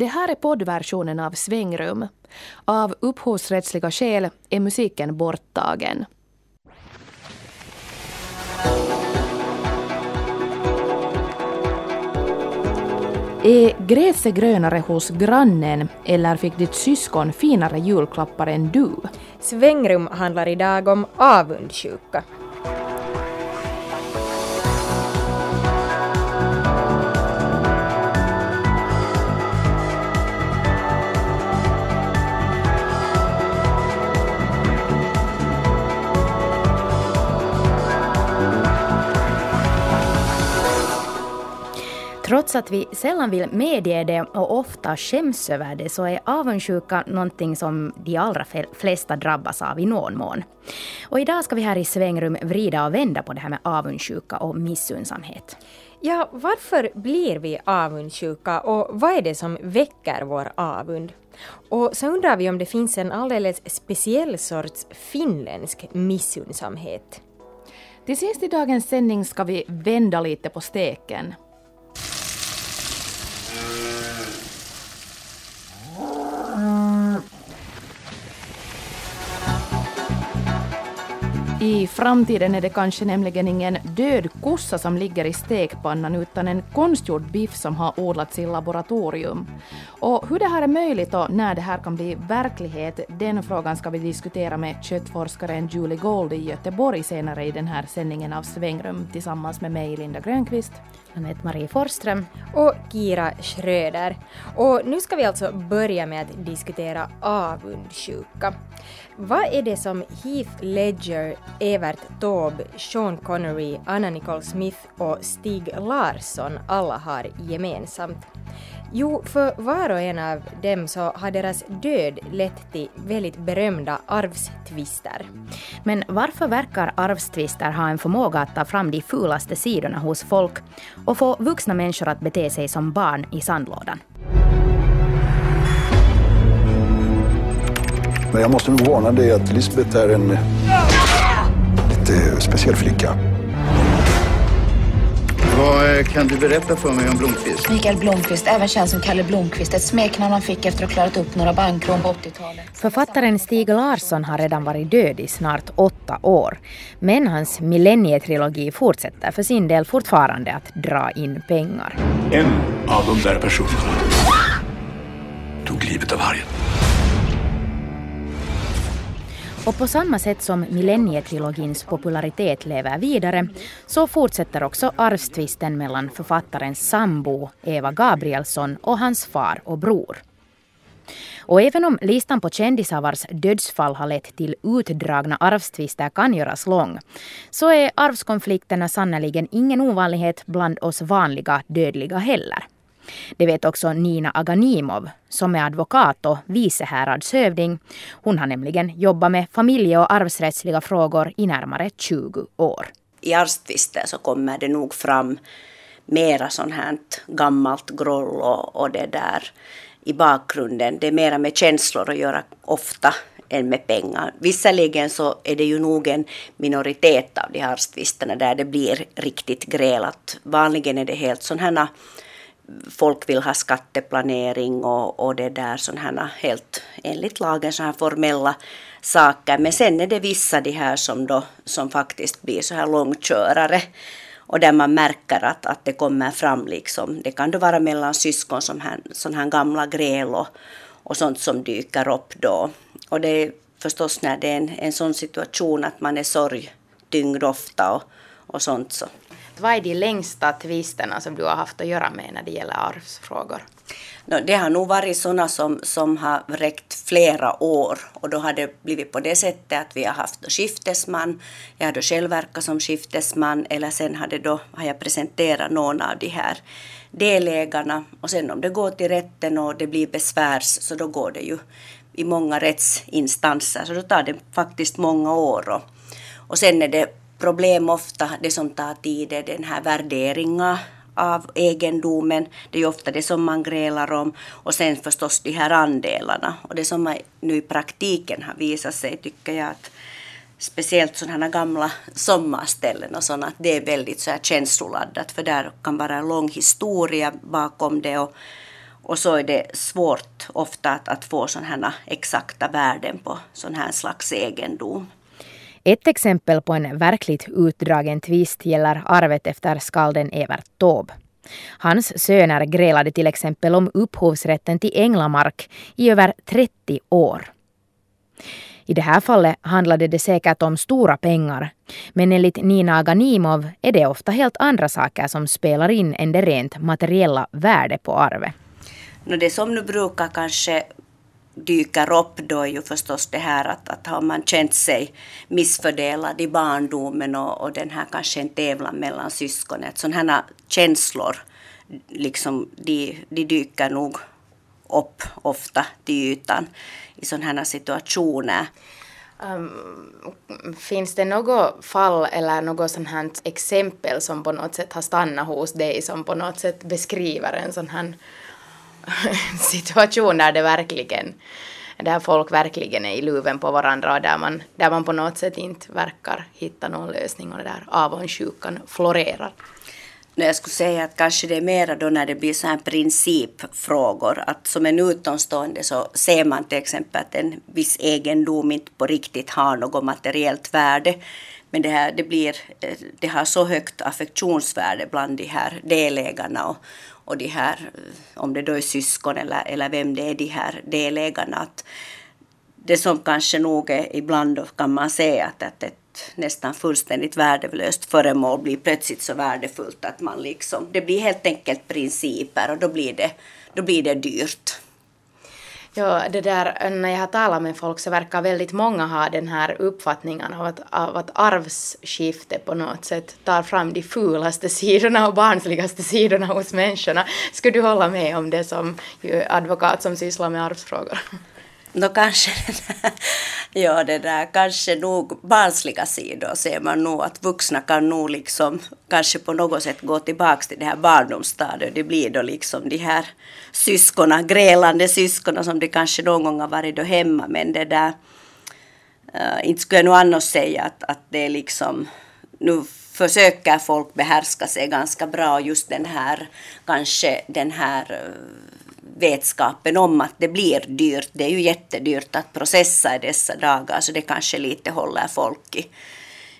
Det här är poddversionen av Svängrum. Av upphovsrättsliga skäl är musiken borttagen. Är gräset grönare hos grannen eller fick ditt syskon finare julklappar än du? Svängrum handlar idag om avundsjuka. Trots att vi sällan vill medge det och ofta skäms över det så är avundsjuka någonting som de allra flesta drabbas av i någon mån. Och idag ska vi här i Svängrum vrida och vända på det här med avundsjuka och missundsamhet. Ja, varför blir vi avundsjuka och vad är det som väcker vår avund? Och så undrar vi om det finns en alldeles speciell sorts finländsk missundsamhet. Till sist i dagens sändning ska vi vända lite på steken. I framtiden är det kanske nämligen ingen död kossa som ligger i stekpannan utan en konstgjord biff som har odlats i laboratorium. Och hur det här är möjligt och när det här kan bli verklighet, den frågan ska vi diskutera med köttforskaren Julie Gold i Göteborg senare i den här sändningen av Svängrum tillsammans med mig, Linda Grönqvist. Anette Marie Forsström och Kira Schröder. Och nu ska vi alltså börja med att diskutera avundsjuka. Vad är det som Heath Ledger, Evert Taube, Sean Connery, Anna Nicole Smith och Stig Larsson alla har gemensamt? Jo, för var och en av dem så har deras död lett till väldigt berömda arvstvister. Men varför verkar arvstvister ha en förmåga att ta fram de fulaste sidorna hos folk och få vuxna människor att bete sig som barn i sandlådan? Men jag måste nog varna dig att Lisbeth är en lite speciell flicka. Vad eh, kan du berätta för mig om Blomqvist? Mikael Blomqvist, även känd som Kalle Blomqvist. Ett smeknamn han fick efter att ha klarat upp några bankrån på 80-talet. Författaren Stig Larsson har redan varit död i snart åtta år. Men hans millennietrilogi fortsätter för sin del fortfarande att dra in pengar. En av de där personerna tog livet av vargen. Och på samma sätt som millennietrilogins popularitet lever vidare så fortsätter också arvstvisten mellan författarens sambo Eva Gabrielsson och hans far och bror. Och även om listan på kändisar vars dödsfall har lett till utdragna arvstvister kan göras lång, så är arvskonflikterna sannerligen ingen ovanlighet bland oss vanliga dödliga heller. Det vet också Nina Aganimov som är advokat och vice häradshövding. Hon har nämligen jobbat med familje och arvsrättsliga frågor i närmare 20 år. I arvstvister så kommer det nog fram mera sånt här gammalt groll och, och det där i bakgrunden. Det är mera med känslor att göra ofta än med pengar. Visserligen så är det ju nog en minoritet av de här tvisterna där det blir riktigt grälat. Vanligen är det helt sådana folk vill ha skatteplanering och, och det där sådana här helt enligt lagen så här formella saker. Men sen är det vissa de här som då som faktiskt blir så här långkörare och där man märker att, att det kommer fram liksom. Det kan då vara mellan syskon som här, sån här gamla gräl och, och sånt som dyker upp då. Och det är förstås när det är en, en sån situation att man är sorgtyngd ofta och, och sånt så vad är de längsta tvisterna som du har haft att göra med när det gäller arvsfrågor? Det har nog varit sådana som, som har räckt flera år. Och då har det blivit på det sättet att vi har haft skiftesman. Jag har då själv verkat som skiftesman. Eller sen har, det då, har jag presenterat någon av de här delägarna. Och sen om det går till rätten och det blir besvärs så då går det ju i många rättsinstanser. Så då tar det faktiskt många år. Och, och sen är det problem ofta, det som tar tid är den här värderingen av egendomen. Det är ju ofta det som man grälar om. Och sen förstås de här andelarna. Och det som nu i praktiken har visat sig tycker jag att speciellt sådana här gamla sommarställen och sådana, att det är väldigt så här känsloladdat för där kan vara en lång historia bakom det och, Och så är det svårt ofta att, att få sådana här exakta värden på sån här slags egendom. Ett exempel på en verkligt utdragen tvist gäller arvet efter skalden Evert Taube. Hans söner grälade till exempel om upphovsrätten till Änglamark i över 30 år. I det här fallet handlade det säkert om stora pengar. Men enligt Nina Aganimov är det ofta helt andra saker som spelar in än det rent materiella värdet på arvet. Det som nu brukar kanske dyker upp då är ju förstås det här att, att har man känt sig missfördelad i barndomen och, och den här kanske en tävlan mellan syskonet. Sådana här känslor liksom, de, de dyker nog upp ofta till ytan i sådana här situationer. Um, finns det något fall eller något sånt här exempel som på något sätt har stannat hos dig som på något sätt beskriver en sån här situation där det verkligen där folk verkligen är i luven på varandra och där man, där man på något sätt inte verkar hitta någon lösning och där avundsjukan florerar. Jag skulle säga att kanske det är mera då när det blir så här principfrågor. Att som en utomstående så ser man till exempel att en viss egendom inte på riktigt har något materiellt värde. Men det, här, det, blir, eh, det har så högt affektionsvärde bland de här delägarna och, och de här, eh, om det då är syskon eller, eller vem det är, de här delägarna. Att det som kanske nog är ibland kan man säga att, att ett nästan fullständigt värdelöst föremål blir plötsligt så värdefullt att man liksom, det blir helt enkelt principer och då blir det, då blir det dyrt. Ja, det där, när jag har talat med folk så verkar väldigt många ha den här uppfattningen av att, av att arvsskifte på något sätt tar fram de fulaste sidorna och barnsligaste sidorna hos människorna. Skulle du hålla med om det som advokat som sysslar med arvsfrågor? Nå kanske ja, det där, kanske nog barnsliga sidor ser man nog att vuxna kan nog liksom kanske på något sätt gå tillbaka till det här barndomsstadiet. Det blir då liksom de här syskona, grälande syskona som de kanske någon gång har varit då hemma men det där äh, inte skulle jag nog annars säga att, att det är liksom nu försöker folk behärska sig ganska bra just den här kanske den här äh, vetskapen om att det blir dyrt. Det är ju jättedyrt att processa i dessa dagar så det kanske lite håller folk i,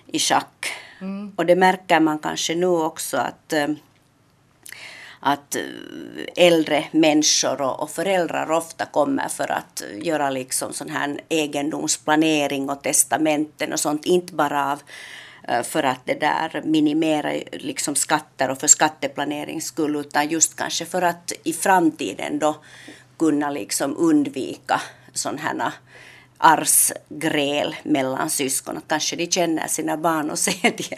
i schack. Mm. Och det märker man kanske nu också att eh, att eh, äldre människor och, föräldrar ofta kommer för att göra liksom sån här egendomsplanering och testamenten och sånt, inte bara av Eh, för att det där minimera liksom skatter och för skatteplanerings skull utan just kanske för att i framtiden då kunna liksom undvika sådana här arvsgräl mellan syskon. Att kanske de känner sina barn och ser de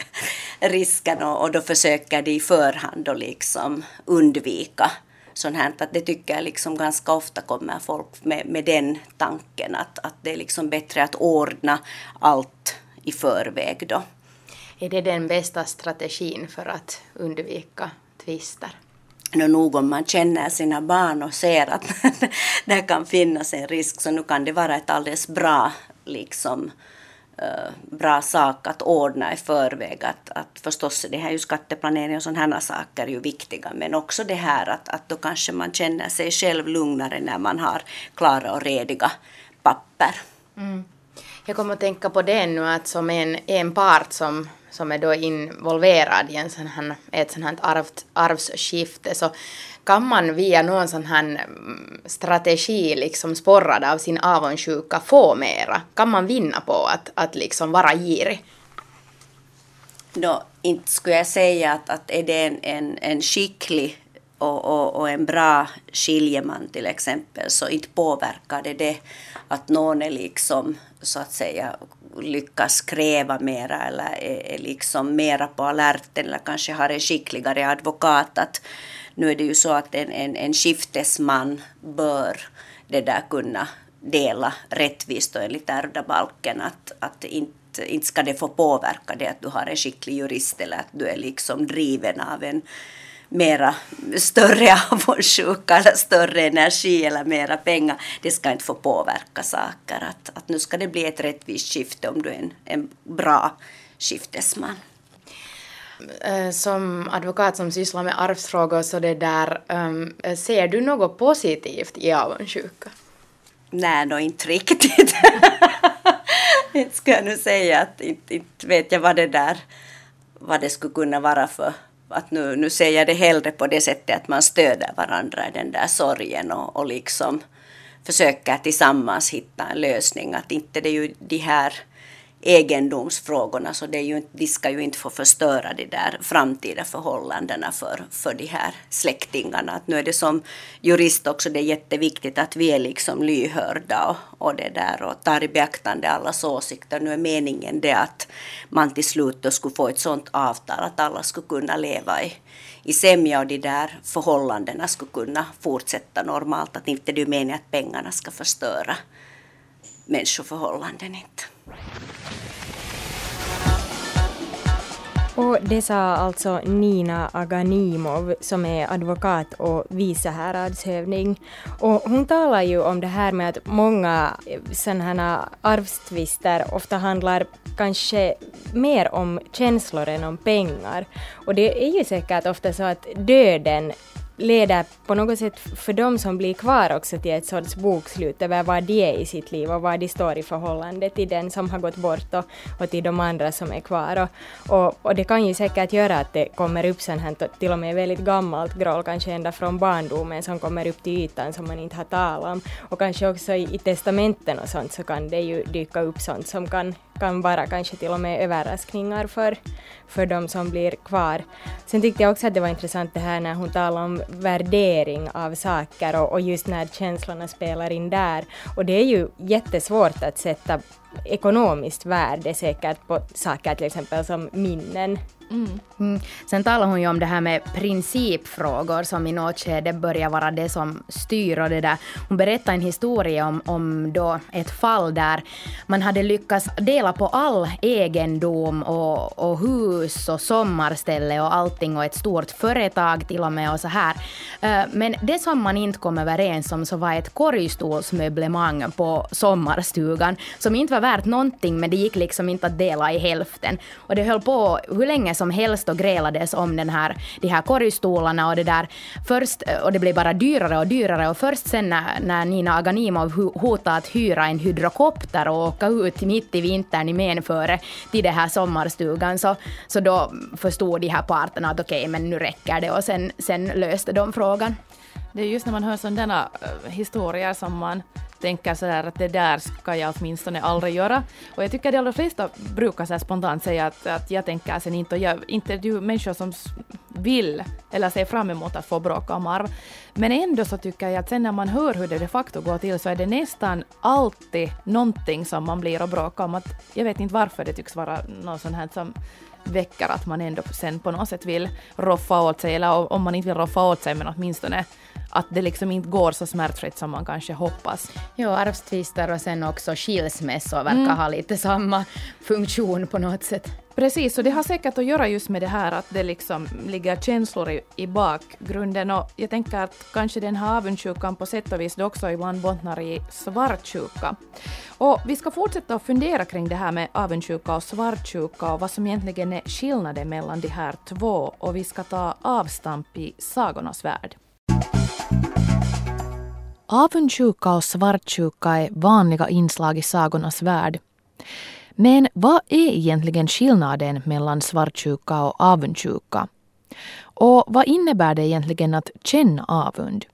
riskerna och då försöker de i förhand då liksom undvika sånt här. Att det tycker jag liksom ganska ofta kommer folk med, med den tanken att, att det är liksom bättre att ordna allt i förväg då. Är det den bästa strategin för att undvika tvister? No, nog om man känner sina barn och ser att det kan finnas en risk så nu kan det vara ett alldeles bra liksom, uh, bra sak att ordna i förväg. Att, att förstås det här ju skatteplanering och sådana saker är ju viktiga men också det här att, att då kanske man känner sig själv lugnare när man har klara och rediga papper. Mm. Jag kommer att tänka på det nu att som en, en part som som är då involverad i en sån här, ett sånt här arv, arvsskifte så kan man via någon sån här mm, strategi liksom sporrad av sin avundsjuka få mera? Kan man vinna på att, att liksom vara girig? Då, inte skulle jag säga att, att är det en, en, en skicklig och, och, och, en bra skiljeman till exempel så inte påverkar det det att någon är liksom så att säga lyckas kräva mera eller är, är liksom mera på alerten eller kanske har en skickligare advokat. Att nu är det ju så att en, en, en skiftesman bör det där kunna dela rättvist och enligt ärvdabalken att, att inte, inte ska det få påverka det att du har en skicklig jurist eller att du är liksom driven av en mera större avundsjuka eller större energi eller mera pengar. Det ska inte få påverka saker. Att, att nu ska det bli ett rättvist skifte om du är en, en bra skiftesman. eh, som advokat som sysslar med arvsfrågor så det där, um, ser du något positivt i avundsjuka? Nej, no, inte riktigt. inte ska jag nu säga att inte, inte vet jag vad det där vad det skulle kunna vara för att nu, nu ser jag det hellre på det sättet att man stöder varandra i den där sorgen och, och liksom försöker tillsammans hitta en lösning. Att inte det är ju de här egendomsfrågorna så det är ju, de ska ju inte få förstöra de där framtida förhållandena för, för de här släktingarna. Att nu är det som jurist också det är jätteviktigt att vi är liksom lyhörda och, och det där och tar i beaktande allas åsikter. Nu är meningen det att man till slut då skulle få ett sådant avtal att alla skulle kunna leva i, i sämja och de där förhållandena skulle kunna fortsätta normalt. Att inte det är meningen att pengarna ska förstöra människoförhållanden inte. Och det sa alltså Nina Aganimov som är advokat och vice häradshövding. Och hon talar ju om det här med att många eh, sådana här arvstvister ofta handlar kanske mer om känslor än om pengar. Och det är ju säkert ofta så att döden leder på något sätt för de som blir kvar också till ett sorts bokslut över vad de är i sitt liv och vad de står i förhållande till den som har gått bort och, och till de andra som är kvar. Och, och, och, det kan ju säkert göra att det kommer upp sånt här, till och med väldigt gammalt groll, kanske ända från barndomen som kommer upp till ytan som man inte har talat om. Och kanske också i, i testamenten och sånt så kan det ju dyka upp sånt som kan kan vara kanske till och med överraskningar för, för de som blir kvar. Sen tyckte jag också att det var intressant det här när hon talade om värdering av saker och, och just när känslorna spelar in där. Och det är ju jättesvårt att sätta ekonomiskt värde säkert på saker till exempel som minnen Mm. Mm. Sen talar hon ju om det här med principfrågor som i något skede börjar vara det som styr och det där. Hon berättade en historia om, om då ett fall där man hade lyckats dela på all egendom och, och hus och sommarställe och allting och ett stort företag till och med och så här. Eh, men det som man inte kom överens om så var ett korgstolsmöblemang på sommarstugan som inte var värt någonting men det gick liksom inte att dela i hälften. Och det höll på hur länge som helst och grälades om den här, de här korgstolarna och det där. Först, och det blev bara dyrare och dyrare och först sen när, när Nina Aganimov hotade att hyra en hydrokopter och åka ut mitt i vintern i Menföre till den här sommarstugan så, så då förstod de här parterna att okej, okay, men nu räcker det och sen, sen löste de frågan. Det är just när man hör sådana eh, historier som man tänker så där att det där ska jag åtminstone aldrig göra. Och jag tycker att de allra flesta brukar så spontant säga att, att jag tänker sen inte, och jag, inte du människor som vill eller ser fram emot att få bråka om arv. Men ändå så tycker jag att sen när man hör hur det de facto går till så är det nästan alltid någonting som man blir och bråkar om. Att jag vet inte varför det tycks vara något sånt här som väcker att man ändå sen på något sätt vill roffa åt sig, eller om man inte vill roffa åt sig men åtminstone att det liksom inte går så smärtfritt som man kanske hoppas. Jo, arvstvister och sen också skilsmässor verkar mm. ha lite samma funktion på något sätt. Precis, och det har säkert att göra just med det här att det liksom ligger känslor i, i bakgrunden och jag tänker att kanske den här avundsjukan på sätt och vis också ibland bottnar i svartsjuka. Och vi ska fortsätta att fundera kring det här med avundsjuka och svartsjuka och vad som egentligen är skillnaden mellan de här två och vi ska ta avstamp i sagornas värld. Avundsjuka och svartsjuka är vanliga inslag i sagornas värld. Men vad är egentligen skillnaden mellan svartsjuka och avundsjuka? Och vad innebär det egentligen att känna avund?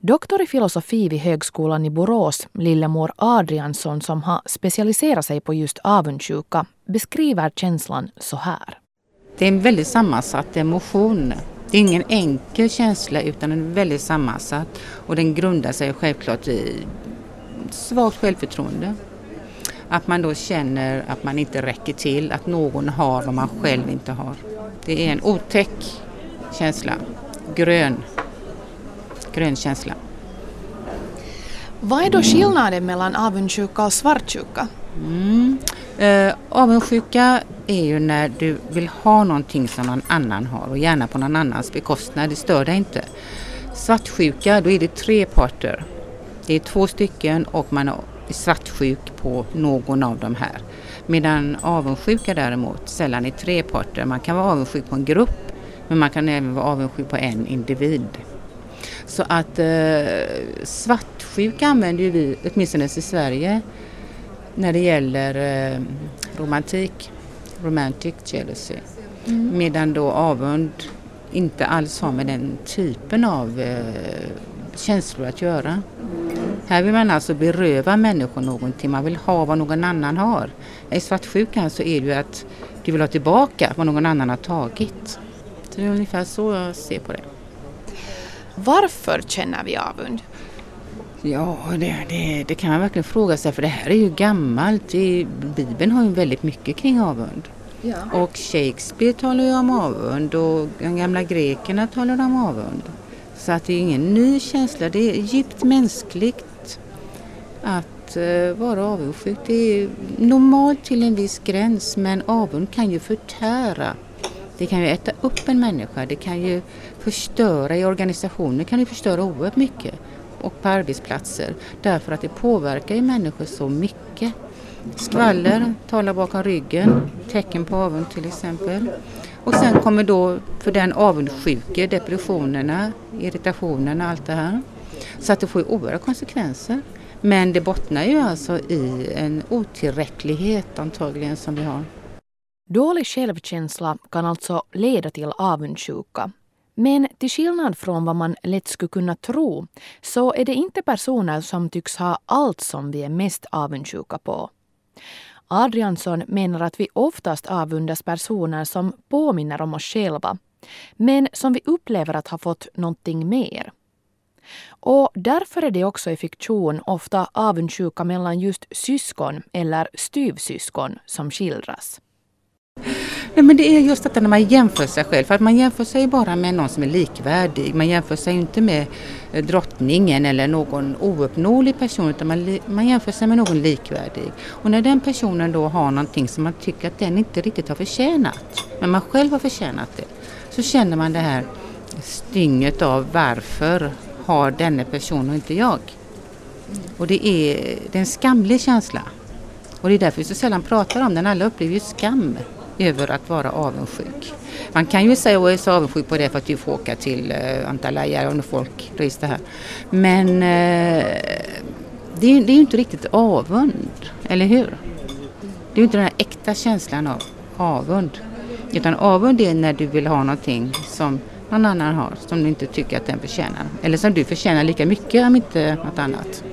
Doktor i filosofi vid Högskolan i Borås, Lillemor Adriansson som har specialiserat sig på just avundsjuka, beskriver känslan så här. Det är en väldigt sammansatt emotion det är ingen enkel känsla utan den är väldigt sammansatt och den grundar sig självklart i svagt självförtroende. Att man då känner att man inte räcker till, att någon har vad man själv inte har. Det är en otäck känsla, grön, grön känsla. Vad är då skillnaden mellan avundsjuka och svartsjuka? Mm. Eh, avundsjuka är ju när du vill ha någonting som någon annan har och gärna på någon annans bekostnad. Det stör dig inte. Svartsjuka, då är det tre parter. Det är två stycken och man är svartsjuk på någon av de här. Medan avundsjuka däremot sällan är tre parter. Man kan vara avundsjuk på en grupp men man kan även vara avundsjuk på en individ. Så att eh, svartsjuka använder ju vi, åtminstone i Sverige, när det gäller eh, romantik, romantic jealousy. Mm. Medan då avund inte alls har med den typen av eh, känslor att göra. Här vill man alltså beröva människor någonting, man vill ha vad någon annan har. I svartsjukan så är det ju att du vill ha tillbaka vad någon annan har tagit. Så det är ungefär så jag ser på det. Varför känner vi avund? Ja, det, det, det, kan man verkligen fråga sig för det här är ju gammalt. Det, Bibeln har ju väldigt mycket kring avund. Ja. Och Shakespeare talar ju om avund och de gamla grekerna talar om avund. Så att det är ingen ny känsla, det är djupt mänskligt att uh, vara avundsjuk. Det är normalt till en viss gräns men avund kan ju förtära. Det kan ju äta upp en människa, det kan ju förstöra i organisationer, kan ju förstöra oerhört mycket och på arbetsplatser därför att det påverkar ju människor så mycket. Skvaller, tala bakom ryggen, tecken på avund till exempel. Och sen kommer då för den avundsjuke depressionerna, irritationerna, allt det här. Så att det får ju oerhörda konsekvenser. Men det bottnar ju alltså i en otillräcklighet antagligen som vi har. Dålig självkänsla kan alltså leda till avundsjuka. Men till skillnad från vad man lätt skulle kunna tro så är det inte personer som tycks ha allt som vi är mest avundsjuka på. Adriansson menar att vi oftast avundas personer som påminner om oss själva, men som vi upplever att ha fått någonting mer. Och därför är det också i fiktion ofta avundsjuka mellan just syskon eller styvsyskon som skildras. Nej, men det är just detta när man jämför sig själv. För att man jämför sig bara med någon som är likvärdig. Man jämför sig inte med eh, drottningen eller någon ouppnåelig person utan man, man jämför sig med någon likvärdig. Och när den personen då har någonting som man tycker att den inte riktigt har förtjänat, men man själv har förtjänat det, så känner man det här stynget av varför har denne person och inte jag? Och det är, det är en skamlig känsla. Och det är därför vi så sällan pratar om den. Alla upplever ju skam över att vara avundsjuk. Man kan ju säga att jag är så avundsjuk på det för att du får åka till eh, Antalya och folk reser här. Men eh, det, är, det är ju inte riktigt avund, eller hur? Det är ju inte den här äkta känslan av avund. Utan avund är när du vill ha någonting som någon annan har, som du inte tycker att den förtjänar. Eller som du förtjänar lika mycket om inte något annat.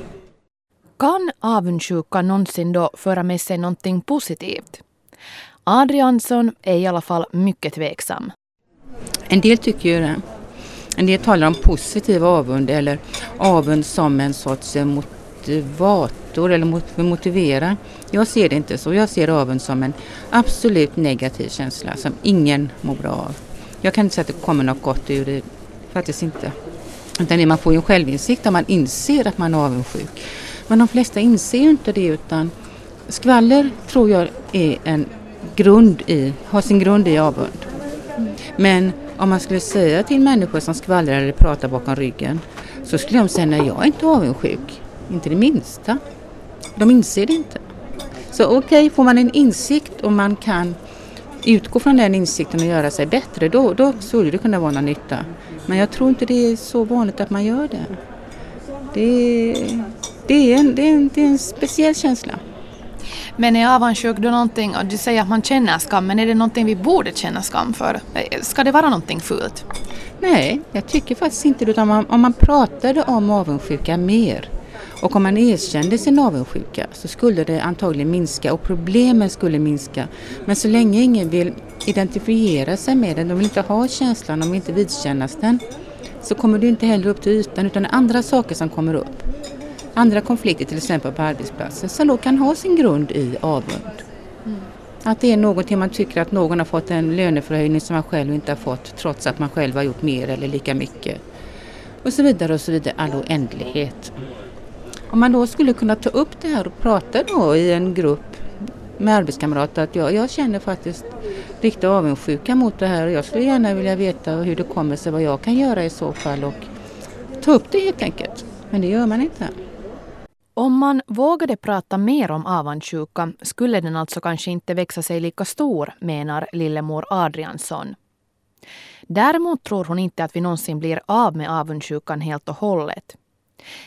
Kan avundsjuka någonsin då föra med sig någonting positivt? Adriansson är i alla fall mycket tveksam. En del tycker ju det. En del talar om positiv avund eller avund som en sorts eh, motivator eller motivera. Jag ser det inte så. Jag ser avund som en absolut negativ känsla som ingen mår bra av. Jag kan inte säga att det kommer något gott ur det. Faktiskt inte. Utan man får ju en självinsikt om man inser att man är avundsjuk. Men de flesta inser ju inte det utan skvaller tror jag är en grund i, har sin grund i avund. Men om man skulle säga till människor som skvallrar eller pratar bakom ryggen så skulle de säga nej jag är inte avundsjuk. Inte det minsta. De inser det inte. Så okej, okay, får man en insikt och man kan utgå från den insikten och göra sig bättre, då, då skulle det kunna vara någon nytta. Men jag tror inte det är så vanligt att man gör det. Det, det, är, en, det, är, en, det är en speciell känsla. Men är avundsjuk då någonting, och du säger att man känner skam, men är det någonting vi borde känna skam för? Ska det vara någonting fult? Nej, jag tycker faktiskt inte det. Om man, om man pratade om avundsjuka mer och om man erkände sin avundsjuka så skulle det antagligen minska och problemen skulle minska. Men så länge ingen vill identifiera sig med den, de vill inte ha känslan, de vill inte vidkännas den, så kommer det inte heller upp till ytan utan det är andra saker som kommer upp andra konflikter till exempel på arbetsplatsen som då kan ha sin grund i avund. Mm. Att det är någonting man tycker att någon har fått en löneförhöjning som man själv inte har fått trots att man själv har gjort mer eller lika mycket. Och så vidare och så vidare, all oändlighet. Om man då skulle kunna ta upp det här och prata då i en grupp med arbetskamrater att jag, jag känner faktiskt riktigt avundsjuka mot det här och jag skulle gärna vilja veta hur det kommer sig, vad jag kan göra i så fall och ta upp det helt enkelt. Men det gör man inte. Om man vågade prata mer om avundsjuka skulle den alltså kanske inte växa sig lika stor, menar lillemor Adriansson. Däremot tror hon inte att vi någonsin blir av med avundsjukan helt och hållet.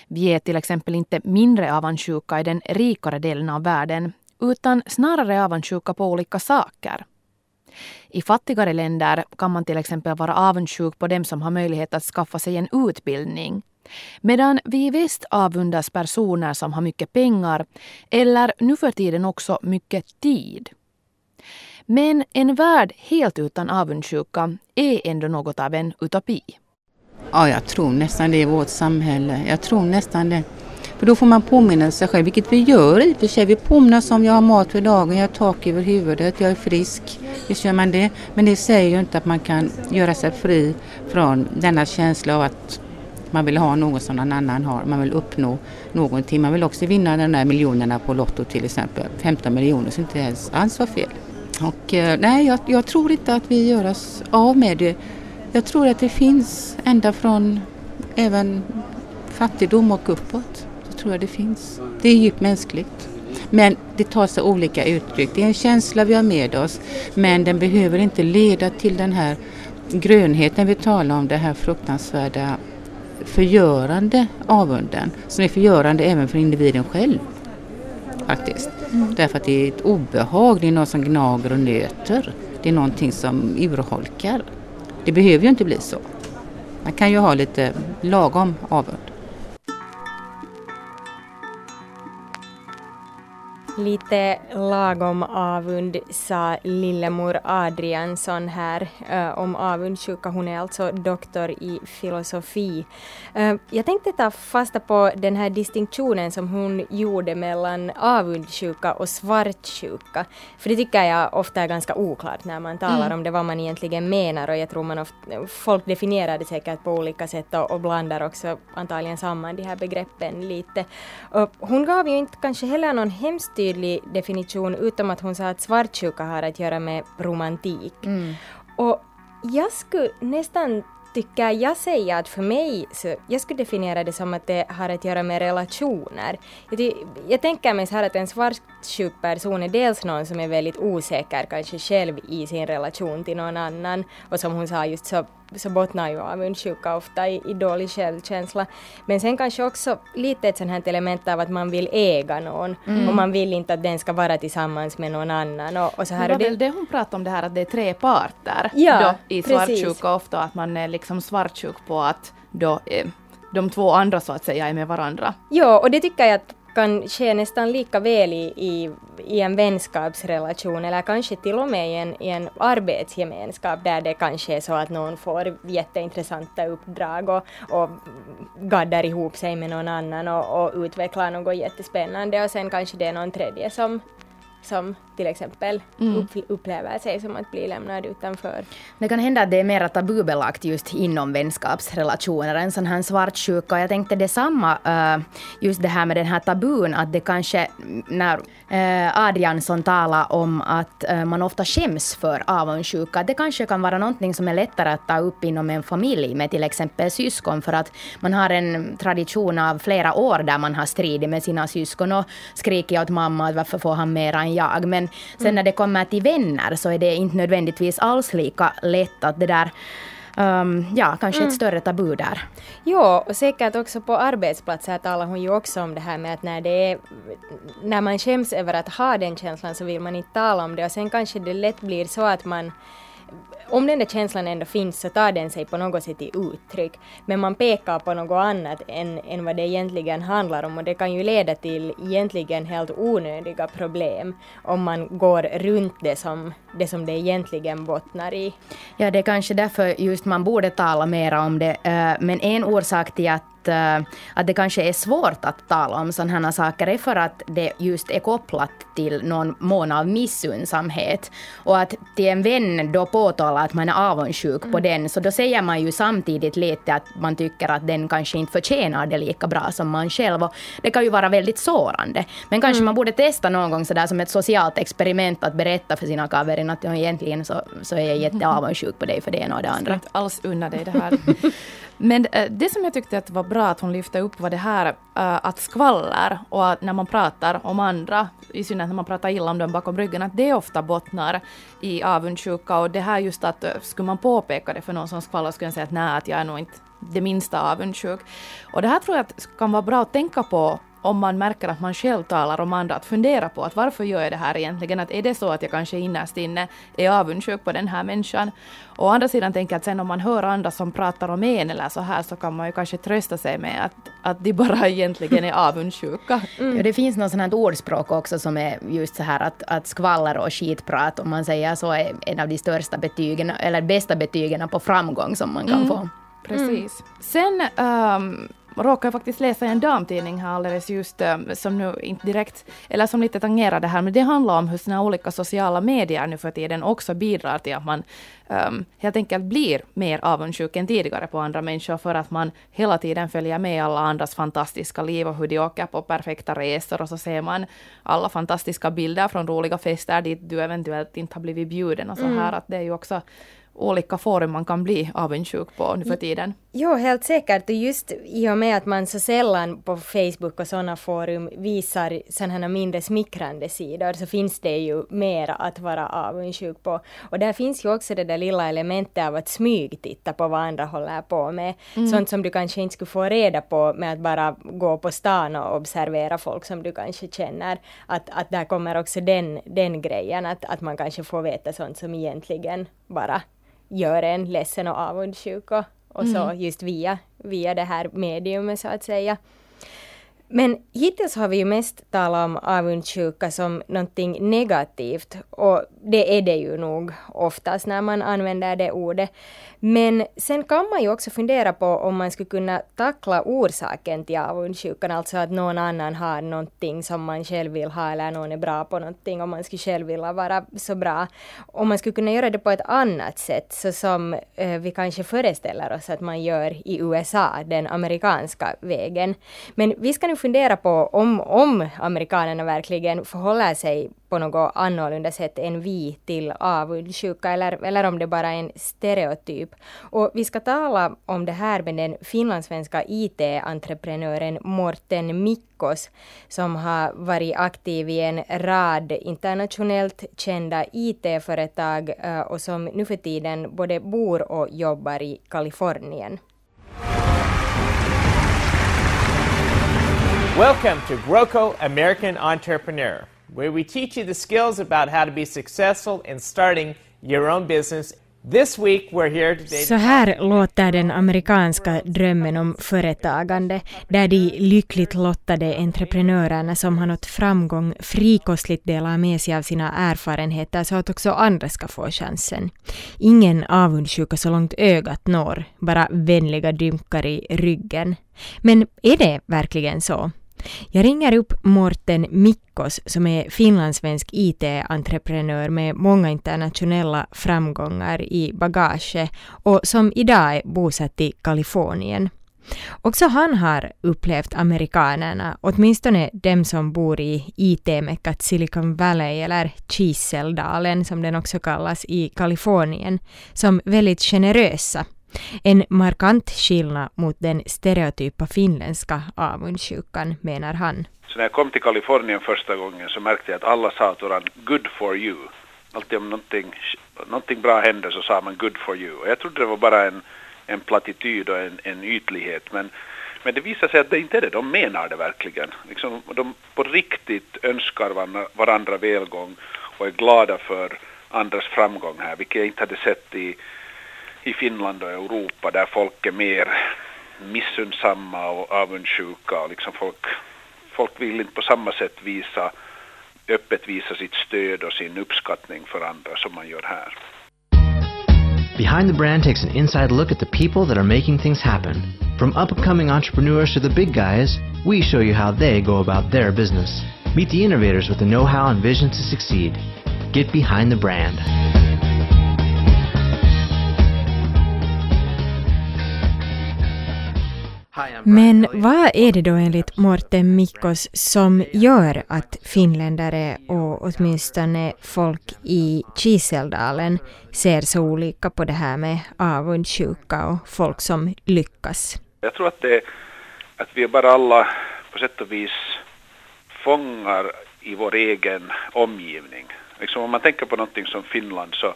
Vi är till exempel inte mindre avundsjuka i den rikare delen av världen utan snarare avundsjuka på olika saker. I fattigare länder kan man till exempel vara avundsjuk på dem som har möjlighet att skaffa sig en utbildning. Medan vi i väst avundas personer som har mycket pengar eller nu för tiden också mycket tid. Men en värld helt utan avundsjuka är ändå något av en utopi. Ja, jag tror nästan det i vårt samhälle. Jag tror nästan det. För då får man påminna sig själv, vilket vi gör i och för sig. Vi påminner oss om jag har mat för dagen, jag har tak över huvudet, jag är frisk. Visst gör man det. Men det säger ju inte att man kan göra sig fri från denna känsla av att man vill ha något som någon annan har. Man vill uppnå någonting. Man vill också vinna de där miljonerna på Lotto till exempel. 15 miljoner som inte ens alls var fel. Och eh, nej, jag, jag tror inte att vi gör oss av med det. Jag tror att det finns ända från även fattigdom och uppåt. Så tror jag det finns. Det är djupt mänskligt. Men det tar sig olika uttryck. Det är en känsla vi har med oss men den behöver inte leda till den här grönheten vi talar om, det här fruktansvärda förgörande avunden som är förgörande även för individen själv. Faktiskt. Mm. Därför att det är ett obehag, det är något som gnager och nöter. Det är någonting som urholkar. Det behöver ju inte bli så. Man kan ju ha lite lagom avund. Lite lagom avund sa lillemor Adriansson här uh, om avundsjuka. Hon är alltså doktor i filosofi. Uh, jag tänkte ta fasta på den här distinktionen som hon gjorde mellan avundsjuka och svartsjuka. För det tycker jag ofta är ganska oklart när man talar mm. om det, vad man egentligen menar och jag tror man ofta, folk definierar det säkert på olika sätt och, och blandar också antagligen samman de här begreppen lite. Och hon gav ju inte kanske heller någon hemskt tydlig definition utom att hon sa att svartsjuka har att göra med romantik. Mm. Och jag skulle nästan tycker jag säga att för mig, så jag skulle definiera det som att det har att göra med relationer. Jag, jag tänker mig så här att en svartsjuk person är dels någon som är väldigt osäker kanske själv i sin relation till någon annan och som hon sa just så så bottnar ju avundsjuka ofta i, i dålig självkänsla. Men sen kanske också lite ett sånt här element av att man vill äga någon mm. och man vill inte att den ska vara tillsammans med någon annan. Och, och så här. Det var väl det hon pratade om det här att det är tre parter ja, då, i svartsjuka ofta, att man är liksom svartsjuk på att då eh, de två andra så att säga är med varandra. Ja, och det tycker jag att kan ske nästan lika väl i, i, i en vänskapsrelation eller kanske till och med i en, i en arbetsgemenskap där det kanske är så att någon får jätteintressanta uppdrag och, och gaddar ihop sig med någon annan och, och utvecklar något jättespännande och sen kanske det är någon tredje som som till exempel mm. upplever sig som att bli lämnad utanför. Det kan hända att det är mer tabubelagt just inom vänskapsrelationer, en sån här svartsjuka. Jag tänkte detsamma, uh, just det här med den här tabun, att det kanske, när uh, Adriansson talar om att uh, man ofta skäms för avundsjuka, det kanske kan vara någonting som är lättare att ta upp inom en familj med till exempel syskon, för att man har en tradition av flera år där man har stridit med sina syskon och skrikit åt mamma att varför får han mera än jag. Men sen mm. när det kommer till vänner så är det inte nödvändigtvis alls lika lätt att det där Um, ja, kanske mm. ett större tabu där. Ja, och säkert också på arbetsplatser talar hon ju också om det här med att när, det är, när man skäms över att ha den känslan så vill man inte tala om det och sen kanske det lätt blir så att man om den där känslan ändå finns så tar den sig på något sätt i uttryck. Men man pekar på något annat än, än vad det egentligen handlar om och det kan ju leda till egentligen helt onödiga problem om man går runt det som det, som det egentligen bottnar i. Ja, det är kanske därför just man borde tala mer om det. Eh, men en orsak till att Eh, att, det kanske är svårt att tala om sådana här saker är för att det just är kopplat till någon mån av missundsamhet. Och att till en vän då påtala att man är avundsjuk mm. på den, så då säger man ju samtidigt lite att man tycker att den kanske inte förtjänar det lika bra som man själv. Och det kan ju vara väldigt sårande. Men kanske mm. man borde testa någon gång sådär som ett socialt experiment att berätta för sina kaverin att egentligen så, så är jag jätteavundsjuk på dig för det ena och det andra. Jag inte alls unna dig det här. Men eh, det som jag tyckte att var bra att hon lyfte upp var det här eh, att skvaller och att när man pratar om andra, i synnerhet när man pratar illa om dem bakom ryggen, att det ofta bottnar i avundsjuka och det här just att eh, skulle man påpeka det för någon som skvallrar skulle den säga att nej, att jag är nog inte det minsta avundsjuk. Och det här tror jag att kan vara bra att tänka på om man märker att man själv talar om andra, att fundera på att varför gör jag det här egentligen? Att är det så att jag kanske innerst inne är avundsjuk på den här människan? Å andra sidan tänker jag att sen om man hör andra som pratar om en eller så här så kan man ju kanske trösta sig med att, att de bara egentligen är avundsjuka. Mm. Ja, det finns något sånt här ordspråk också som är just så här att, att skvaller och skitprat, om man säger så, är en av de största betygen, eller bästa betygen på framgång som man kan mm. få. Precis. Mm. Sen um, råkade jag faktiskt läsa en damtidning här alldeles just, um, som nu inte direkt, eller som lite tangerar det här, men det handlar om hur såna olika sociala medier nu för tiden också bidrar till att man um, helt enkelt blir mer avundsjuk än tidigare på andra människor för att man hela tiden följer med alla andras fantastiska liv och hur de åker på perfekta resor och så ser man alla fantastiska bilder från roliga fester dit du eventuellt inte har blivit bjuden och så mm. här att det är ju också olika forum man kan bli avundsjuk på nu för tiden. Jo, helt säkert. Och just i och med att man så sällan på Facebook och sådana forum visar sådana mindre smickrande sidor så finns det ju mera att vara avundsjuk på. Och där finns ju också det där lilla elementet av att smygtitta på vad andra håller på med. Mm. Sånt som du kanske inte skulle få reda på med att bara gå på stan och observera folk som du kanske känner. Att, att där kommer också den, den grejen, att, att man kanske får veta sånt som egentligen bara gör en ledsen och avundsjuk och, och mm. så just via, via det här mediumet så att säga. Men hittills har vi ju mest talat om avundsjuka som någonting negativt och det är det ju nog oftast när man använder det ordet. Men sen kan man ju också fundera på om man skulle kunna tackla orsaken till avundsjukan, alltså att någon annan har någonting som man själv vill ha eller någon är bra på någonting och man skulle själv vilja vara så bra. Om man skulle kunna göra det på ett annat sätt, så som eh, vi kanske föreställer oss att man gör i USA, den amerikanska vägen. Men vi ska nu fundera på om, om amerikanerna verkligen förhåller sig på något annorlunda sätt än vi till avundsjuka eller, eller om det bara är en stereotyp. Och vi ska tala om det här med den finlandssvenska IT-entreprenören Morten Mikkos som har varit aktiv i en rad internationellt kända IT-företag eh, och som nu för tiden både bor och jobbar i Kalifornien. Welcome to Groco American Entrepreneur, where we teach you the skills about how to be successful in starting your own business This week we're here today Så här låter den amerikanska drömmen om företagande, där de lyckligt lottade entreprenörerna som har nått framgång frikostligt delar med sig av sina erfarenheter så att också andra ska få chansen. Ingen avundsjuka så långt ögat når, bara vänliga dynkar i ryggen. Men är det verkligen så? Jag ringer upp Morten Mikkos som är finlandssvensk IT-entreprenör med många internationella framgångar i bagage och som idag är bosatt i Kalifornien. Också han har upplevt amerikanerna, åtminstone dem som bor i IT-meckat Silicon Valley eller Chiseldalen som den också kallas i Kalifornien, som väldigt generösa en markant skillnad mot den stereotypa finländska avundsjukan, menar han. Så när jag kom till Kalifornien första gången så märkte jag att alla sa till varandra ”good for you”. Alltid om någonting, någonting bra hände så sa man ”good for you”. Och jag trodde det var bara en, en platityd och en, en ytlighet. Men, men det visade sig att det inte är det. De menar det verkligen. Liksom, de på riktigt önskar varandra välgång och är glada för andras framgång här, vilket jag inte hade sett i i Finland och Europa där folk är mer missundsamma och avundsjuka och liksom folk, folk vill inte på samma sätt visa öppet visa sitt stöd och sin uppskattning för andra som man gör här. Behind the Brand takes an inside look at the people that are making things happen. From up-and-coming entrepreneurs to the big guys, we show you how they go about their business. Meet the innovators with the know-how and vision to succeed. Get behind the brand. Men vad är det då enligt Morten Mikkos som gör att finländare och åtminstone folk i Kiseldalen ser så olika på det här med avundsjuka och folk som lyckas? Jag tror att, det, att vi är bara alla på sätt och vis fångar i vår egen omgivning. Liksom om man tänker på någonting som Finland så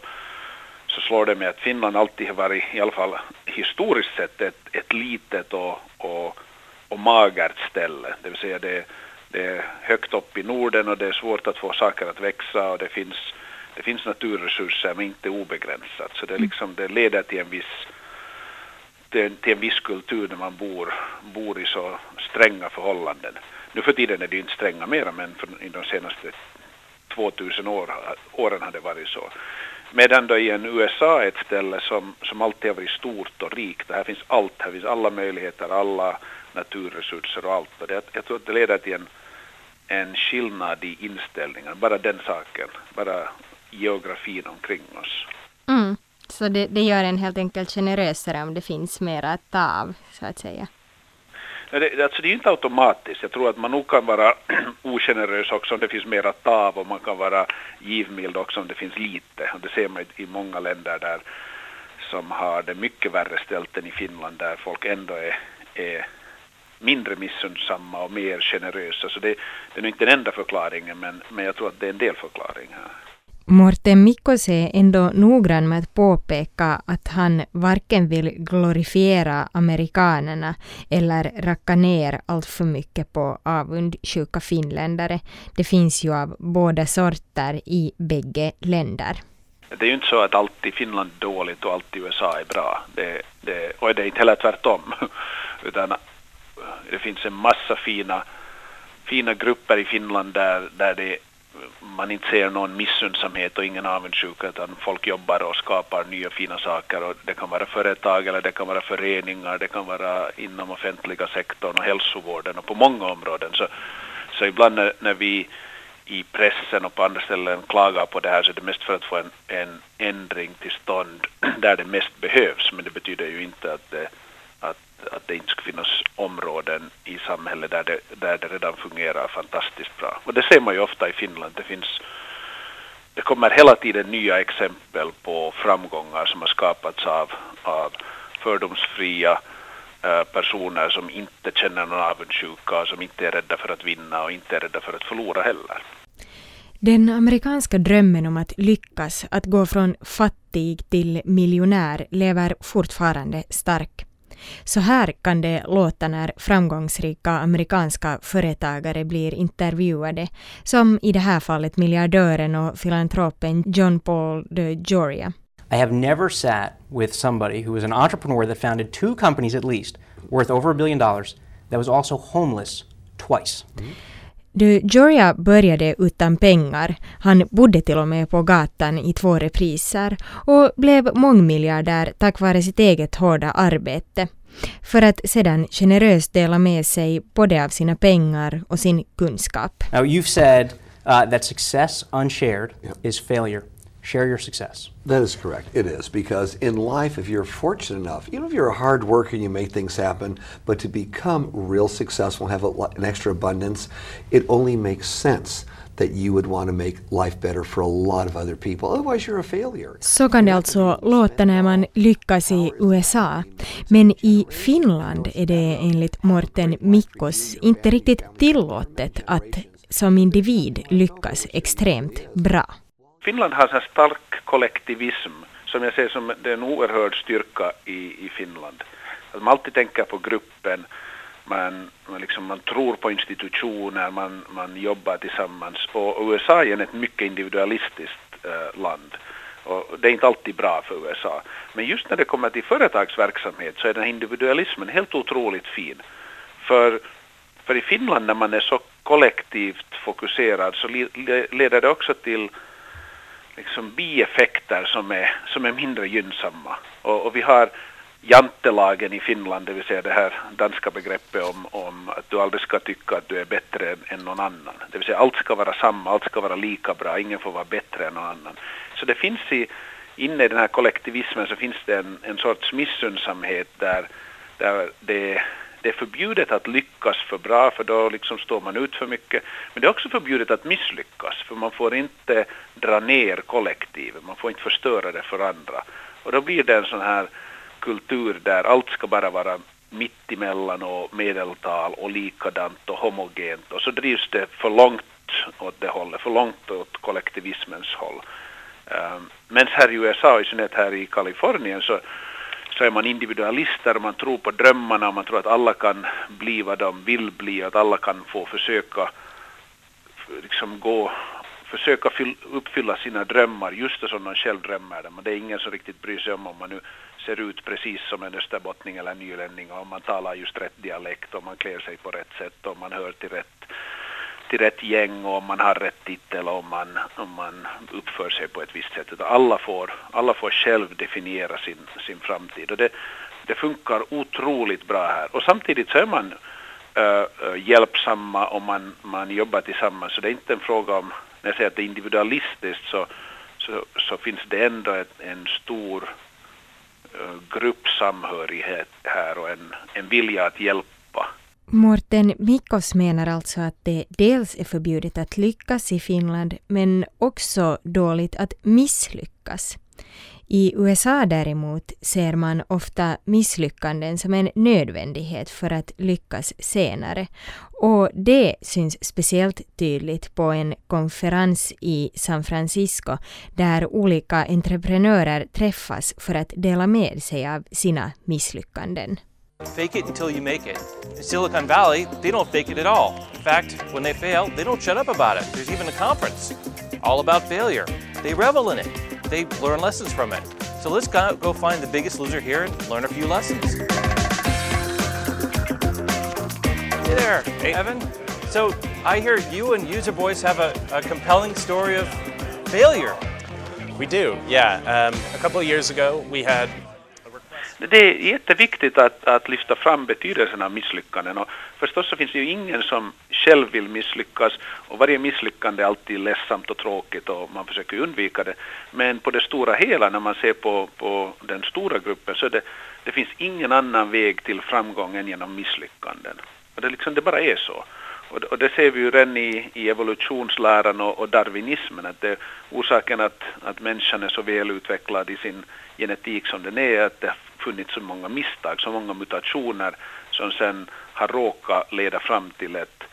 så slår det mig att Finland alltid har varit, i alla fall historiskt sett, ett, ett litet och, och, och magert ställe. Det vill säga det, det är högt upp i Norden och det är svårt att få saker att växa och det finns, det finns naturresurser men inte obegränsat. Så det, liksom, det leder till en viss till, till en viss kultur när man bor, bor i så stränga förhållanden. Nu för tiden är det ju inte stränga mera men för, i de senaste 2000 år, åren har det varit så. Medan då i en USA ett ställe som, som alltid har varit stort och rikt, här finns allt, här finns alla möjligheter, alla naturresurser och allt. Och det, jag tror att det leder till en, en skillnad i inställningen, bara den saken, bara geografin omkring oss. Mm. Så det, det gör en helt enkelt generösare om det finns mer att ta av, så att säga? Det, alltså det är inte automatiskt. Jag tror att man nog kan vara ogenerös också om det finns mer att ta av och man kan vara givmild också om det finns lite. Och det ser man i många länder där som har det mycket värre ställt än i Finland där folk ändå är, är mindre missundsamma och mer generösa. Så det, det är nog inte den enda förklaringen men, men jag tror att det är en del förklaringar. här. Morten Mikkos är ändå noggrann med att påpeka att han varken vill glorifiera amerikanerna eller racka ner allt för mycket på avundsjuka finländare. Det finns ju av båda sorter i bägge länder. Det är ju inte så att allt i Finland är dåligt och allt i USA är bra. Det, det, och det är inte heller tvärtom. Utan det finns en massa fina, fina grupper i Finland där, där det man inte ser någon missundsamhet och ingen avundsjuka utan folk jobbar och skapar nya fina saker. Och det kan vara företag eller det kan vara föreningar, det kan vara inom offentliga sektorn och hälsovården och på många områden. Så, så ibland när, när vi i pressen och på andra ställen klagar på det här så är det mest för att få en, en ändring till stånd där det mest behövs. Men det betyder ju inte att det att det inte skulle finnas områden i samhället där det, där det redan fungerar fantastiskt bra. Och det ser man ju ofta i Finland. Det finns det kommer hela tiden nya exempel på framgångar som har skapats av, av fördomsfria eh, personer som inte känner någon avundsjuka, som inte är rädda för att vinna och inte är rädda för att förlora heller. Den amerikanska drömmen om att lyckas, att gå från fattig till miljonär, lever fortfarande stark. Så här kan det låta när framgångsrika amerikanska företagare blir intervjuade, som i det här fallet miljardören och filantropen John Paul de Joria. I have never sat with somebody who was an entrepreneur that founded two companies at least worth over a billion dollars that was also homeless twice. Mm. Du, Joria började utan pengar. Han bodde till och med på gatan i två repriser och blev mångmiljardär tack vare sitt eget hårda arbete. För att sedan generöst dela med sig både av sina pengar och sin kunskap. Now you've said uh, that success unshared yep. is failure. Share your success. That is correct. It is because in life, if you're fortunate enough, even if you're a hard worker and you make things happen, but to become real successful, have a, an extra abundance, it only makes sense that you would want to make life better for a lot of other people. Otherwise you're a failure. Så kan det alltså låta när man lyckas i USA. Men i Finland är det enligt Morten Mikkos inte riktigt tillåtet att som individ lyckas extremt bra. Finland har en stark kollektivism som jag ser som en oerhörd styrka i, i Finland. Att man alltid tänker på gruppen, man, man, liksom, man tror på institutioner, man, man jobbar tillsammans. Och USA är ett mycket individualistiskt eh, land. Och det är inte alltid bra för USA. Men just när det kommer till företagsverksamhet så är den här individualismen helt otroligt fin. För, för i Finland när man är så kollektivt fokuserad så leder det också till liksom bieffekter som är, som är mindre gynnsamma. Och, och, vi har jantelagen i Finland, det vill säga det här danska begreppet om, om att du aldrig ska tycka att du är bättre än, än någon annan. Det vill säga allt ska vara samma, allt ska vara lika bra, ingen får vara bättre än någon annan. Så det finns i, inne i den här kollektivismen så finns det en, en sorts missundsamhet där, där det, det är förbjudet att lyckas för bra för då liksom står man ut för mycket. Men det är också förbjudet att misslyckas för man får inte dra ner kollektivet, man får inte förstöra det för andra. Och då blir det en sån här kultur där allt ska bara vara mittemellan och medeltal och likadant och homogent och så drivs det för långt åt det hållet, för långt åt kollektivismens håll. Um, men här i USA, i synnerhet här i Kalifornien, så, så är man individualister, man tror på drömmarna, man tror att alla kan bli vad de vill bli, att alla kan få försöka liksom gå försöka uppfylla sina drömmar just det som de själv drömmer dem. det är ingen som riktigt bryr sig om om man nu ser ut precis som en österbottning eller nylänning och om man talar just rätt dialekt, och man klär sig på rätt sätt, och man hör till rätt till rätt gäng och om man har rätt titel och om man, om man uppför sig på ett visst sätt. Utan alla får, alla får själv definiera sin, sin framtid och det, det funkar otroligt bra här. Och samtidigt så är man äh, hjälpsamma och man, man jobbar tillsammans. Så det är inte en fråga om, när jag säger att det är individualistiskt så, så, så finns det ändå ett, en stor eh, gruppsamhörighet här och en, en vilja att hjälpa. Morten Mikos menar alltså att det dels är förbjudet att lyckas i Finland men också dåligt att misslyckas. I USA däremot ser man ofta misslyckanden som en nödvändighet för att lyckas senare. Och det syns speciellt tydligt på en konferens i San Francisco där olika entreprenörer träffas för att dela med sig av sina misslyckanden. Fake it until you make it. In Silicon Valley, they don't fake it at all. In fact, when they fail, they don't shut up about it. There's even a conference all about failure. They revel in it. They learn lessons from it. So let's go, go find the biggest loser here and learn a few lessons. Hey there, hey Evan. So I hear you and User Boys have a, a compelling story of failure. We do, yeah. Um, a couple of years ago, we had det är jätteviktigt att, att lyfta fram betydelsen av misslyckanden och förstås så finns det ju ingen som själv vill misslyckas och varje misslyckande är alltid ledsamt och tråkigt och man försöker undvika det. Men på det stora hela när man ser på, på den stora gruppen så det, det finns ingen annan väg till framgång än genom misslyckanden. Och det, liksom, det bara är så. Och, och det ser vi ju redan i, i evolutionsläran och, och darwinismen att det, orsaken att, att människan är så välutvecklad i sin genetik som den är att det funnits så många misstag, så många mutationer som sen har råkat leda fram till, ett,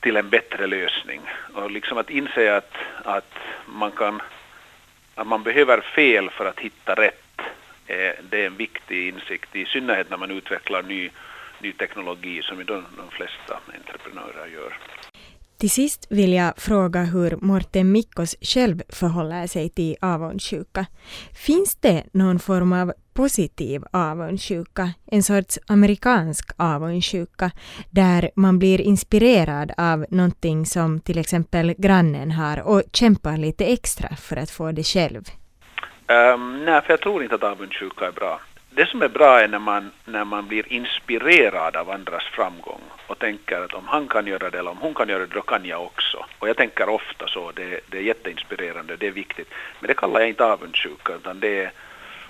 till en bättre lösning. Och liksom att inse att, att, man, kan, att man behöver fel för att hitta rätt, eh, det är en viktig insikt, i synnerhet när man utvecklar ny, ny teknologi som ju de, de flesta entreprenörer gör. Till sist vill jag fråga hur Morten Mikkos själv förhåller sig till avundsjuka. Finns det någon form av positiv avundsjuka, en sorts amerikansk avundsjuka, där man blir inspirerad av någonting som till exempel grannen har och kämpar lite extra för att få det själv? Um, nej, för jag tror inte att avundsjuka är bra det som är bra är när man, när man blir inspirerad av andras framgång och tänker att om han kan göra det eller om hon kan göra det, då kan jag också. Och jag tänker ofta så, det, det är jätteinspirerande, det är viktigt. Men det kallar jag inte avundsjuka, utan det är,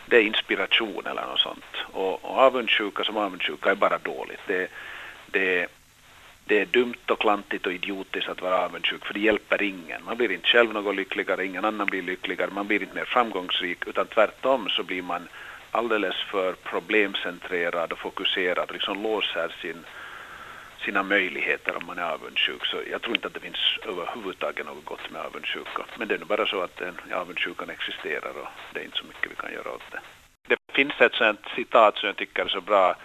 det är inspiration eller något sånt. Och, och avundsjuka som avundsjuka är bara dåligt. Det, det, det är dumt och klantigt och idiotiskt att vara avundsjuk, för det hjälper ingen. Man blir inte själv något lyckligare, ingen annan blir lyckligare, man blir inte mer framgångsrik, utan tvärtom så blir man alldeles för problemcentrerad och fokuserad och liksom låser sin, sina möjligheter om man är avundsjuk. Så jag tror inte att det finns överhuvudtaget något gott med avundsjuka. Men det är nog bara så att den avundsjukan existerar och det är inte så mycket vi kan göra åt det. Det finns ett sånt citat som jag tycker är så bra.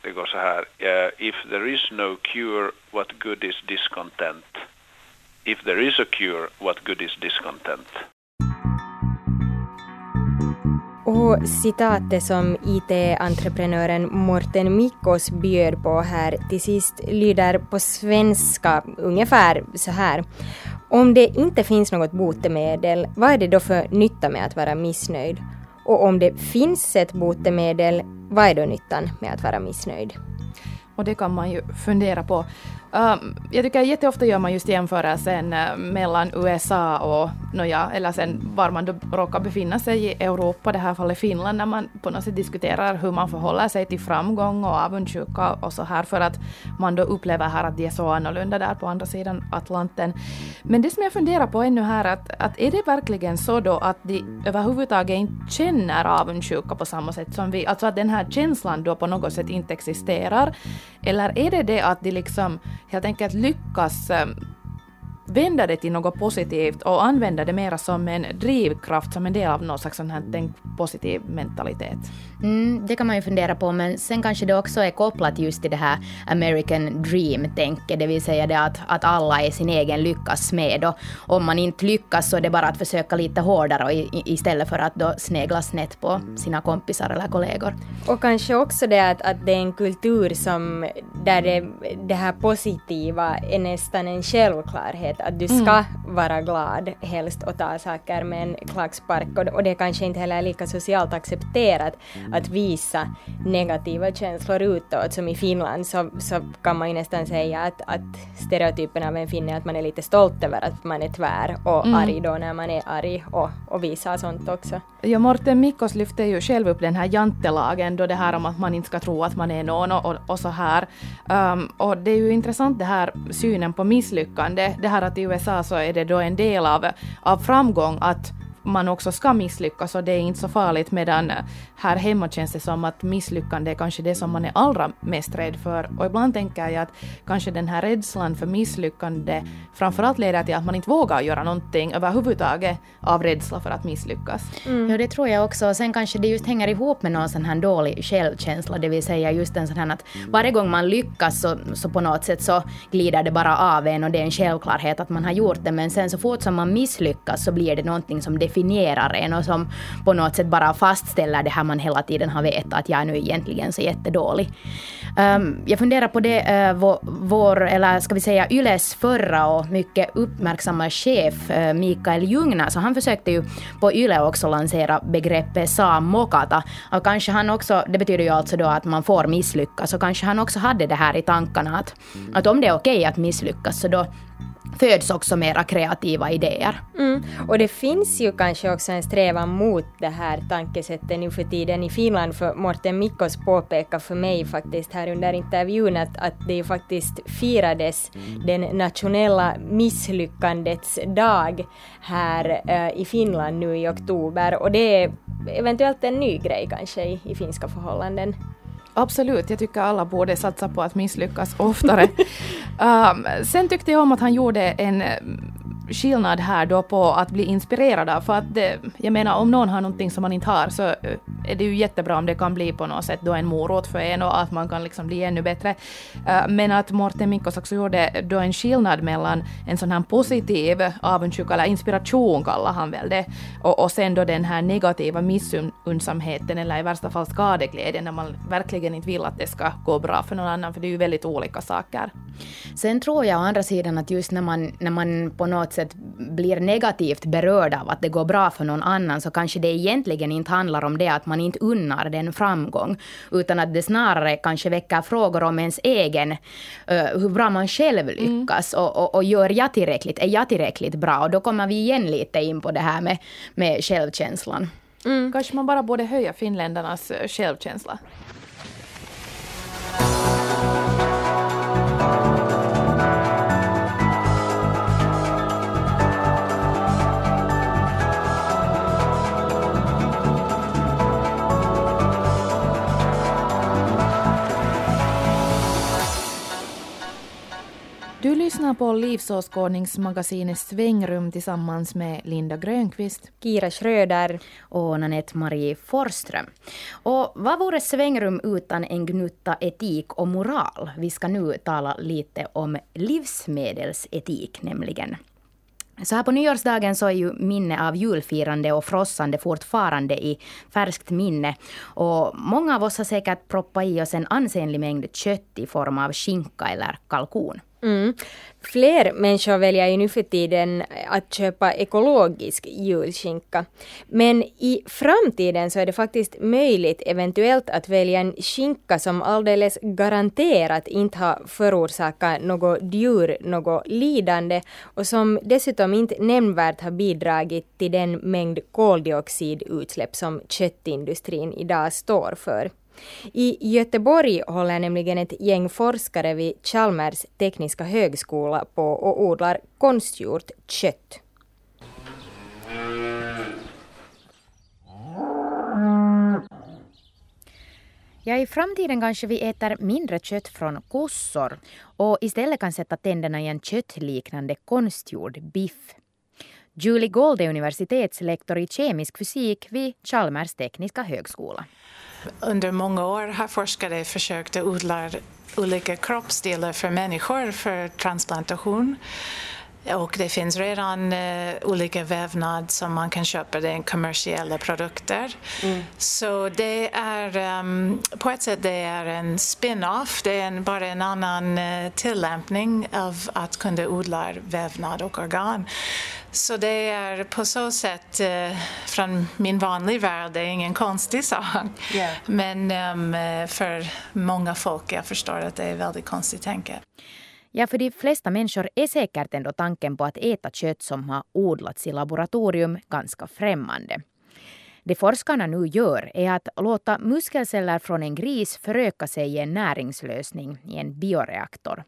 Det går så här. Eh, if there is no cure, what good is discontent? If there is a cure, what good is discontent? Och citatet som IT-entreprenören Morten Mikkos bjöd på här till sist lyder på svenska ungefär så här. Om det inte finns något botemedel, vad är det då för nytta med att vara missnöjd? Och om det finns ett botemedel, vad är då nyttan med att vara missnöjd? Och det kan man ju fundera på. Um, jag tycker jätteofta gör man just jämförelsen äh, mellan USA och, nåja, eller sen var man då råkar befinna sig i Europa, det här fallet Finland, när man på något sätt diskuterar hur man förhåller sig till framgång och avundsjuka och så här, för att man då upplever här att de är så annorlunda där på andra sidan Atlanten. Men det som jag funderar på ännu här, att, att är det verkligen så då att de överhuvudtaget inte känner avundsjuka på samma sätt som vi, alltså att den här känslan då på något sätt inte existerar, eller är det det att de liksom helt enkelt lyckas eh, vända det till något positivt och använda det mera som en drivkraft, som en del av någon slags sån här tänk positiv mentalitet. Mm, det kan man ju fundera på, men sen kanske det också är kopplat just till det här American dream-tänket, det vill säga det att, att alla är sin egen lyckas med och om man inte lyckas så är det bara att försöka lite hårdare i, istället för att då snegla snett på sina kompisar eller kollegor. Och kanske också det att, att det är en kultur som där det, det här positiva är nästan en självklarhet, att du ska mm. vara glad helst och ta saker med en klackspark och, och det är kanske inte heller lika socialt accepterat att visa negativa känslor utåt. Som i Finland så, så kan man ju nästan säga att, att stereotypen av en finne är att man är lite stolt över att man är tvär och mm. arg då när man är arg och, och visar sånt också. Ja, Morten Mikkos lyfte ju själv upp den här jantelagen då det här om att man inte ska tro att man är någon och, och, och så här. Um, och det är ju intressant det här synen på misslyckande. Det här att i USA så är det då en del av, av framgång att man också ska misslyckas och det är inte så farligt medan här hemma känns det som att misslyckande är kanske det som man är allra mest rädd för. Och ibland tänker jag att kanske den här rädslan för misslyckande framförallt leder till att man inte vågar göra någonting överhuvudtaget av rädsla för att misslyckas. Mm. Ja, det tror jag också. Sen kanske det just hänger ihop med någon sån här dålig självkänsla, det vill säga just en sån här att varje gång man lyckas så, så på något sätt så glider det bara av en och det är en självklarhet att man har gjort det, men sen så fort som man misslyckas så blir det någonting som definierar en och som på något sätt bara fastställer det här man hela tiden har vetat att jag är nu egentligen så jättedålig. Um, jag funderar på det, eh, uh, vår, vår, eller ska vi säga Yles förra och mycket uppmärksamma chef uh, Mikael Ljungna, så han försökte ju på Yle också lansera begreppet samokata. Och kanske han också, det betyder ju alltså då att man får misslyckas, och kanske han också hade det här i tankarna att, att om det är okej okay att misslyckas så då föds också mera kreativa idéer. Mm. Och det finns ju kanske också en strävan mot det här tankesättet nu för tiden i Finland, för Morten Mikkos påpekar för mig faktiskt här under intervjun att, att det ju faktiskt firades den nationella misslyckandets dag här äh, i Finland nu i oktober och det är eventuellt en ny grej kanske i, i finska förhållanden. Absolut, jag tycker alla borde satsa på att misslyckas oftare. um, sen tyckte jag om att han gjorde en skillnad här då på att bli inspirerad av. För att det, jag menar om någon har någonting som man inte har så eh, är det ju jättebra om det kan bli på något sätt då en morot för en och att man kan liksom bli ännu bättre. Eh, men att Morten Mikkos också gjorde då en skillnad mellan en sån här positiv avundsjuka eller inspiration kallar han väl det och, och sen då den här negativa missunnsamheten eller i värsta fall skadeglädjen när man verkligen inte vill att det ska gå bra för någon annan för det är ju väldigt olika saker. Sen tror jag å andra sidan att just när man, när man på något sätt blir negativt berörd av att det går bra för någon annan så kanske det egentligen inte handlar om det att man inte unnar den framgång utan att det snarare kanske väcker frågor om ens egen, uh, hur bra man själv mm. lyckas mm. och, och, och, gör jag tillräckligt, är jag tillräckligt bra? Och då kommer vi igen lite in på det här med, med självkänslan. Mm. Kanske man bara borde höja finländarnas eh, självkänsla. Lyssnar på livsåskådningsmagasinet Svängrum tillsammans med Linda Grönqvist, Kira Schröder och Nanette Marie Forström. Och vad vore Svängrum utan en gnutta etik och moral? Vi ska nu tala lite om livsmedelsetik nämligen. Så här på nyårsdagen så är ju minne av julfirande och frossande fortfarande i färskt minne. Och många av oss har säkert proppat i oss en ansenlig mängd kött i form av skinka eller kalkon. Mm. Fler människor väljer ju nu för tiden att köpa ekologisk julskinka. Men i framtiden så är det faktiskt möjligt eventuellt att välja en skinka som alldeles garanterat inte har förorsakat något djur något lidande och som dessutom inte nämnvärt har bidragit till den mängd koldioxidutsläpp som köttindustrin idag står för. I Göteborg håller nämligen ett gäng forskare vid Chalmers tekniska högskola på och odlar konstgjort kött. Ja, i framtiden kanske vi äter mindre kött från kossor och istället kan sätta tänderna i en köttliknande konstgjord biff. Julie Gold är universitetslektor i kemisk fysik vid Chalmers tekniska högskola. Under många år har forskare försökt odla olika kroppsdelar för människor för transplantation. Och det finns redan uh, olika vävnad som man kan köpa, det är kommersiella produkter. Mm. Så det är um, på ett sätt det är en spin-off, det är en, bara en annan uh, tillämpning av att kunna odla vävnad och organ. Så det är på så sätt uh, från min vanliga värld, det är ingen konstig sak. Yeah. Men um, för många folk, jag förstår att det är väldigt konstigt tänke. Ja, för de flesta människor är säkert ändå tanken på att äta kött som har odlats i laboratorium ganska främmande. Det forskarna nu gör är att låta muskelceller från en gris föröka sig i en näringslösning i en bioreaktor,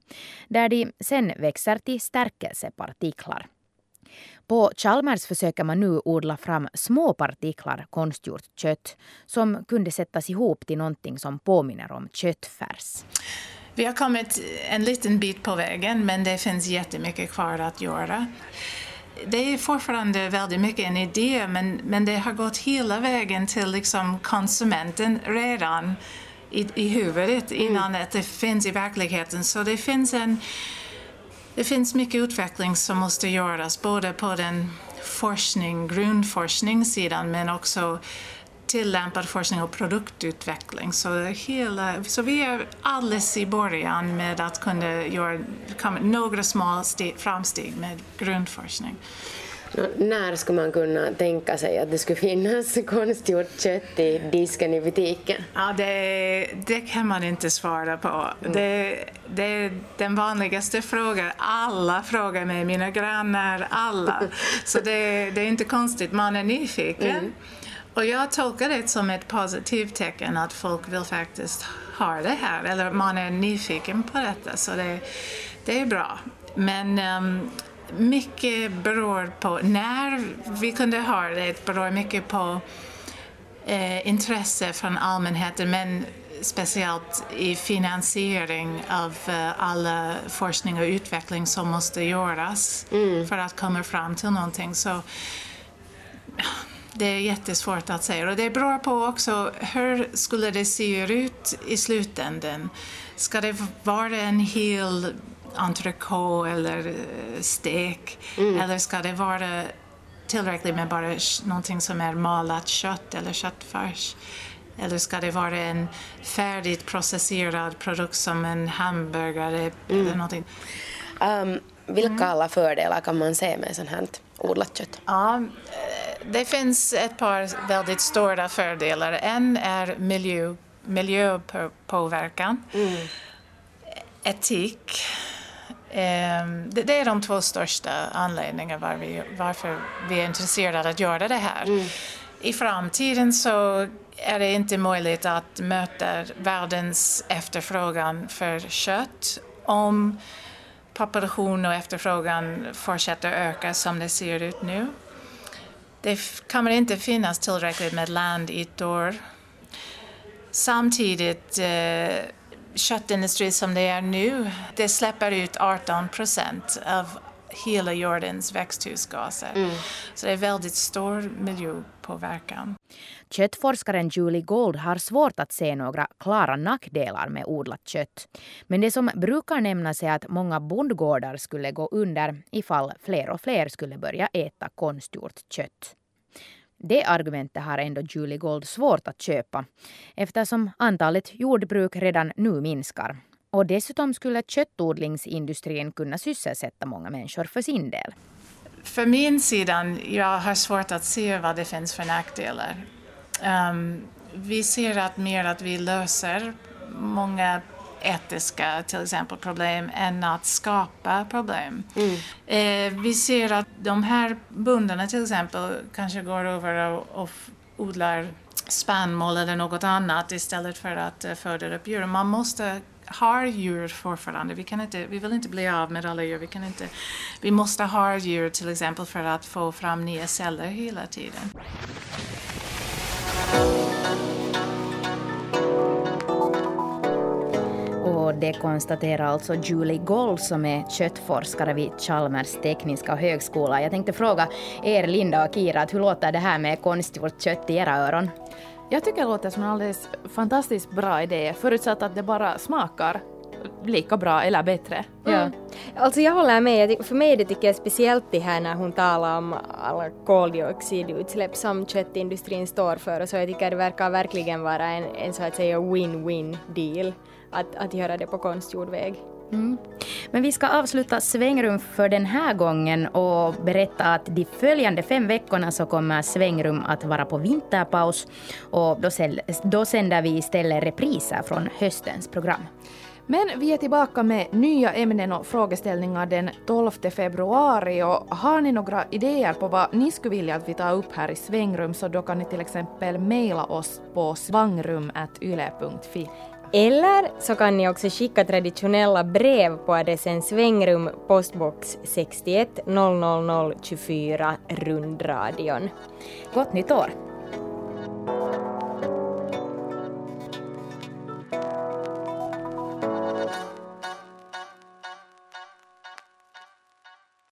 där de sen växer till stärkelsepartiklar. På Chalmers försöker man nu odla fram små partiklar konstgjort kött som kunde sättas ihop till någonting som påminner om köttfärs. Vi har kommit en liten bit på vägen men det finns jättemycket kvar att göra. Det är fortfarande väldigt mycket en idé men, men det har gått hela vägen till liksom konsumenten redan i, i huvudet innan mm. det finns i verkligheten. Så det finns, en, det finns mycket utveckling som måste göras både på den forskning, grundforskningssidan men också tillämpad forskning och produktutveckling. Så, hela, så vi är alldeles i början med att kunna göra några små steg, framsteg med grundforskning. När skulle man kunna tänka sig att det skulle finnas konstgjort kött i disken i butiken? Ja, det, det kan man inte svara på. Mm. Det, det är den vanligaste frågan. Alla frågar mig, mina grannar, alla. Så det, det är inte konstigt, man är nyfiken. Mm. Och jag tolkar det som ett positivt tecken att folk vill faktiskt ha det här, eller man är nyfiken på detta, så det, det är bra. Men um, mycket beror på, när vi kunde ha det, beror mycket på eh, intresse från allmänheten, men speciellt i finansiering av uh, alla forskning och utveckling som måste göras mm. för att komma fram till någonting. Så det är jättesvårt att säga och det beror på också hur skulle det se ut i slutändan. Ska det vara en hel entrecote eller eh, stek mm. eller ska det vara tillräckligt med bara någonting som är malat kött eller köttfärs? Eller ska det vara en färdigt processerad produkt som en hamburgare mm. eller någonting? Um, vilka mm. alla fördelar kan man se med sånt här odlat kött? Ja, det finns ett par väldigt stora fördelar. En är miljö, miljöpåverkan, mm. etik. Ehm, det är de två största anledningarna var vi, varför vi är intresserade av att göra det här. Mm. I framtiden så är det inte möjligt att möta världens efterfrågan för kött om population och efterfrågan fortsätter öka som det ser ut nu. Det kommer inte finnas tillräckligt med landytor. Samtidigt, eh, köttindustri som det är nu, det släpper ut 18 procent av hela jordens växthusgaser. Mm. Så det är väldigt stor miljöpåverkan. Köttforskaren Julie Gold har svårt att se några klara nackdelar med odlat kött. Men det som brukar nämnas är att många bondgårdar skulle gå under ifall fler och fler skulle börja äta konstgjort kött. Det argumentet har ändå Julie Gold svårt att köpa eftersom antalet jordbruk redan nu minskar Och dessutom skulle köttodlingsindustrin kunna sysselsätta många människor för sin del. För min sida, jag har svårt att se vad det finns för nackdelar. Um, vi ser att mer att vi löser många etiska till exempel problem än att skapa problem. Mm. Eh, vi ser att de här bönderna till exempel kanske går över och, och odlar spannmål eller något annat istället för att uh, föda upp djur. Man måste ha djur fortfarande. Vi, kan inte, vi vill inte bli av med alla djur. Vi, kan inte, vi måste ha djur till exempel för att få fram nya celler hela tiden. Det konstaterar alltså Julie Gold som är köttforskare vid Chalmers tekniska högskola. Jag tänkte fråga er, Linda och Kira, hur låter det här med konstgjort kött i era öron? Jag tycker det låter som en alldeles fantastiskt bra idé, förutsatt att det bara smakar lika bra eller bättre. Mm. Ja. Alltså jag håller med. För mig det tycker jag speciellt det här när hon talar om alla koldioxidutsläpp som köttindustrin står för och så jag tycker det verkar verkligen vara en, en så att säga win-win deal att, att göra det på konstgjord väg. Mm. Men vi ska avsluta Svängrum för den här gången och berätta att de följande fem veckorna så kommer Svängrum att vara på vinterpaus och då, då sänder vi istället repriser från höstens program. Men vi är tillbaka med nya ämnen och frågeställningar den 12 februari och har ni några idéer på vad ni skulle vilja att vi tar upp här i Svängrum så då kan ni till exempel mejla oss på svangrum.yle.fi. Eller så kan ni också skicka traditionella brev på adressen Svängrum, postbox 61 00024 Rundradion. Gott nytt år!